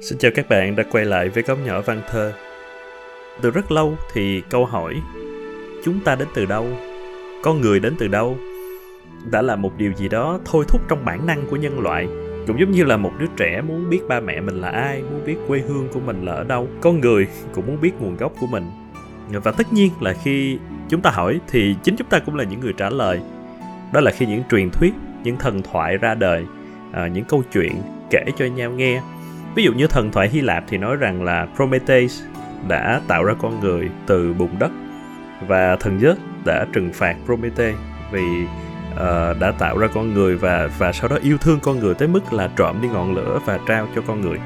Xin chào các bạn đã quay lại với góc nhỏ văn thơ. Từ rất lâu thì câu hỏi chúng ta đến từ đâu, con người đến từ đâu? đã là một điều gì đó thôi thúc trong bản năng của nhân loại cũng giống như là một đứa trẻ muốn biết ba mẹ mình là ai muốn biết quê hương của mình là ở đâu con người cũng muốn biết nguồn gốc của mình. Và tất nhiên là khi chúng ta hỏi thì chính chúng ta cũng là những người trả lời. Đó là khi những truyền thuyết những thần thoại ra đời à, những câu chuyện kể cho nhau nghe ví dụ như thần thoại hy lạp thì nói rằng là prometheus đã tạo ra con người từ bùn đất và thần Zeus đã trừng phạt Prometheus vì uh, đã tạo ra con người và và sau đó yêu thương con người tới mức là trộm đi ngọn lửa và trao cho con người.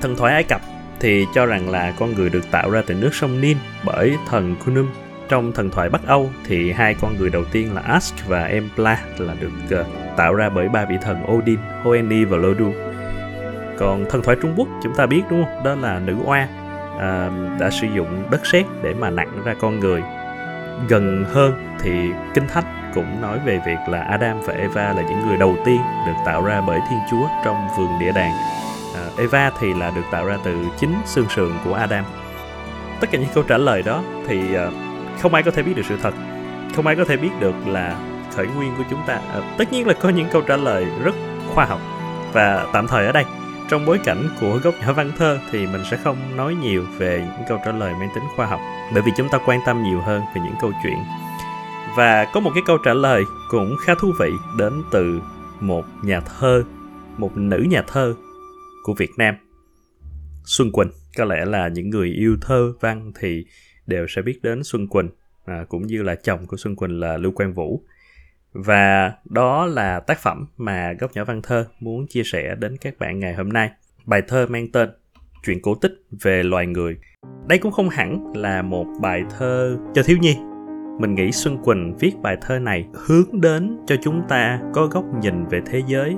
Thần thoại Ai Cập thì cho rằng là con người được tạo ra từ nước sông Nin bởi thần Khnum. Trong thần thoại Bắc Âu thì hai con người đầu tiên là Ask và Embla là được uh, tạo ra bởi ba vị thần Odin, Hoeni và Lodu. Còn thần thoại Trung Quốc chúng ta biết đúng không? Đó là nữ oa à, đã sử dụng đất sét để mà nặng ra con người gần hơn thì kinh thánh cũng nói về việc là Adam và Eva là những người đầu tiên được tạo ra bởi Thiên Chúa trong vườn địa đàng. À, Eva thì là được tạo ra từ chính xương sườn của Adam. Tất cả những câu trả lời đó thì à, không ai có thể biết được sự thật, không ai có thể biết được là khởi nguyên của chúng ta. À, tất nhiên là có những câu trả lời rất khoa học và tạm thời ở đây trong bối cảnh của góc nhỏ văn thơ thì mình sẽ không nói nhiều về những câu trả lời mang tính khoa học bởi vì chúng ta quan tâm nhiều hơn về những câu chuyện. Và có một cái câu trả lời cũng khá thú vị đến từ một nhà thơ một nữ nhà thơ của việt nam. Xuân quỳnh có lẽ là những người yêu thơ văn thì đều sẽ biết đến xuân quỳnh à, cũng như là chồng của xuân quỳnh là lưu quang vũ và đó là tác phẩm mà góc nhỏ văn thơ muốn chia sẻ đến các bạn ngày hôm nay. Bài thơ mang tên Chuyện cổ tích về loài người. Đây cũng không hẳn là một bài thơ cho thiếu nhi. Mình nghĩ Xuân Quỳnh viết bài thơ này hướng đến cho chúng ta có góc nhìn về thế giới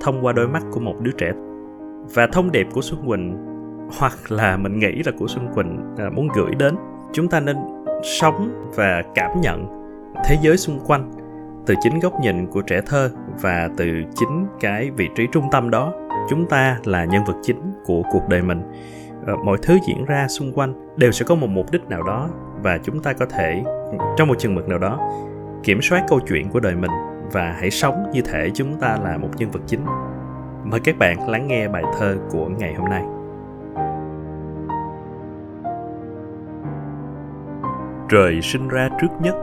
thông qua đôi mắt của một đứa trẻ. Và thông điệp của Xuân Quỳnh, hoặc là mình nghĩ là của Xuân Quỳnh à, muốn gửi đến, chúng ta nên sống và cảm nhận thế giới xung quanh từ chính góc nhìn của trẻ thơ và từ chính cái vị trí trung tâm đó, chúng ta là nhân vật chính của cuộc đời mình. Ờ, mọi thứ diễn ra xung quanh đều sẽ có một mục đích nào đó và chúng ta có thể, trong một chừng mực nào đó, kiểm soát câu chuyện của đời mình và hãy sống như thể chúng ta là một nhân vật chính. Mời các bạn lắng nghe bài thơ của ngày hôm nay. Trời sinh ra trước nhất,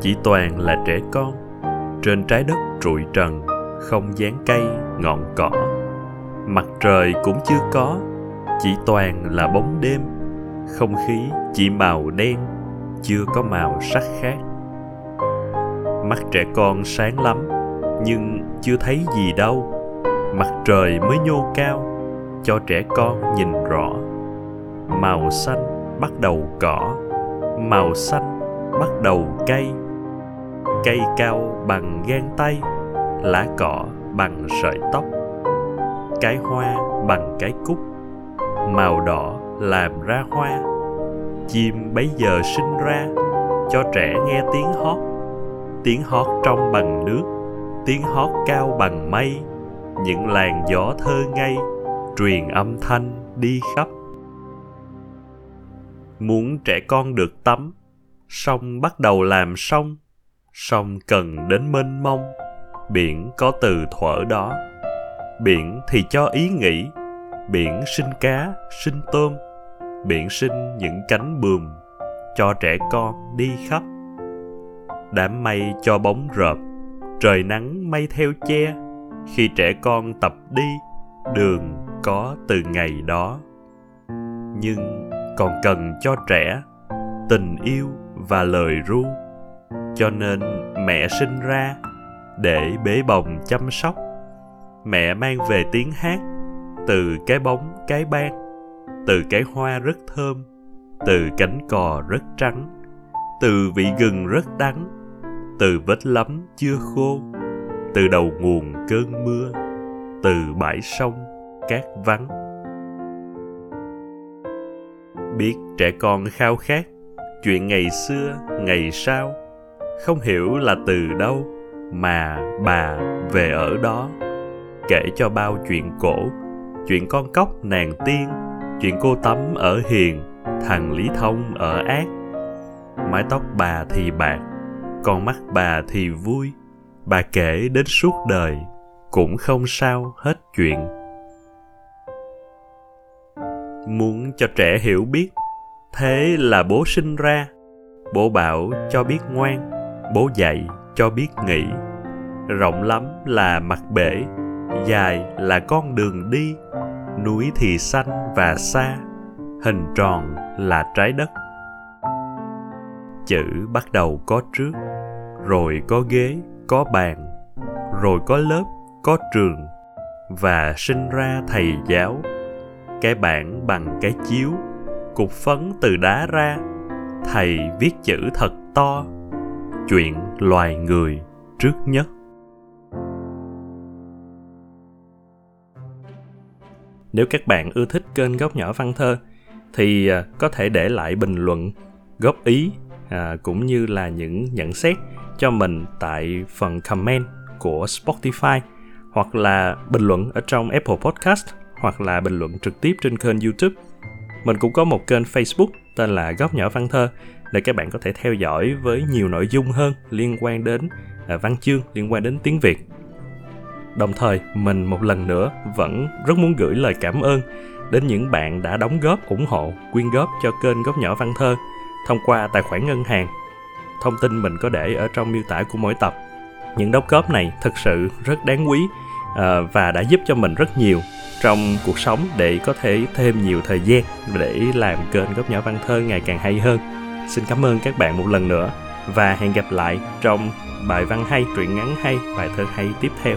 chỉ toàn là trẻ con trên trái đất trụi trần, không dáng cây, ngọn cỏ. Mặt trời cũng chưa có, chỉ toàn là bóng đêm. Không khí chỉ màu đen, chưa có màu sắc khác. Mắt trẻ con sáng lắm, nhưng chưa thấy gì đâu. Mặt trời mới nhô cao, cho trẻ con nhìn rõ. Màu xanh bắt đầu cỏ, màu xanh bắt đầu cây cây cao bằng gan tay, lá cỏ bằng sợi tóc, cái hoa bằng cái cúc, màu đỏ làm ra hoa. Chim bấy giờ sinh ra, cho trẻ nghe tiếng hót. Tiếng hót trong bằng nước, tiếng hót cao bằng mây. Những làn gió thơ ngây, truyền âm thanh đi khắp. Muốn trẻ con được tắm sông bắt đầu làm sông sông cần đến mênh mông, biển có từ thuở đó. Biển thì cho ý nghĩ, biển sinh cá, sinh tôm, biển sinh những cánh bườm cho trẻ con đi khắp. Đám mây cho bóng rợp, trời nắng mây theo che, khi trẻ con tập đi, đường có từ ngày đó. Nhưng còn cần cho trẻ tình yêu và lời ru cho nên mẹ sinh ra để bế bồng chăm sóc. Mẹ mang về tiếng hát, từ cái bóng, cái ban, từ cái hoa rất thơm, từ cánh cò rất trắng, từ vị gừng rất đắng, từ vết lấm chưa khô, từ đầu nguồn cơn mưa, từ bãi sông, cát vắng. Biết trẻ con khao khát chuyện ngày xưa, ngày sau không hiểu là từ đâu mà bà về ở đó. Kể cho bao chuyện cổ, chuyện con cóc nàng tiên, chuyện cô tắm ở hiền, thằng lý thông ở ác. Mái tóc bà thì bạc, con mắt bà thì vui. Bà kể đến suốt đời, cũng không sao hết chuyện. Muốn cho trẻ hiểu biết, thế là bố sinh ra. Bố bảo cho biết ngoan bố dạy cho biết nghĩ. Rộng lắm là mặt bể, dài là con đường đi. Núi thì xanh và xa, hình tròn là trái đất. Chữ bắt đầu có trước, rồi có ghế, có bàn, rồi có lớp, có trường và sinh ra thầy giáo. Cái bảng bằng cái chiếu, cục phấn từ đá ra, thầy viết chữ thật to chuyện loài người trước nhất nếu các bạn ưa thích kênh góc nhỏ văn thơ thì à, có thể để lại bình luận góp ý à, cũng như là những nhận xét cho mình tại phần comment của Spotify hoặc là bình luận ở trong Apple Podcast hoặc là bình luận trực tiếp trên kênh YouTube. Mình cũng có một kênh Facebook tên là Góc nhỏ văn thơ để các bạn có thể theo dõi với nhiều nội dung hơn liên quan đến à, văn chương, liên quan đến tiếng Việt. Đồng thời, mình một lần nữa vẫn rất muốn gửi lời cảm ơn đến những bạn đã đóng góp ủng hộ, quyên góp cho kênh Góc nhỏ văn thơ thông qua tài khoản ngân hàng. Thông tin mình có để ở trong miêu tả của mỗi tập. Những đóng góp này thực sự rất đáng quý à, và đã giúp cho mình rất nhiều trong cuộc sống để có thể thêm nhiều thời gian để làm kênh góc nhỏ văn thơ ngày càng hay hơn. Xin cảm ơn các bạn một lần nữa và hẹn gặp lại trong bài văn hay, truyện ngắn hay, bài thơ hay tiếp theo.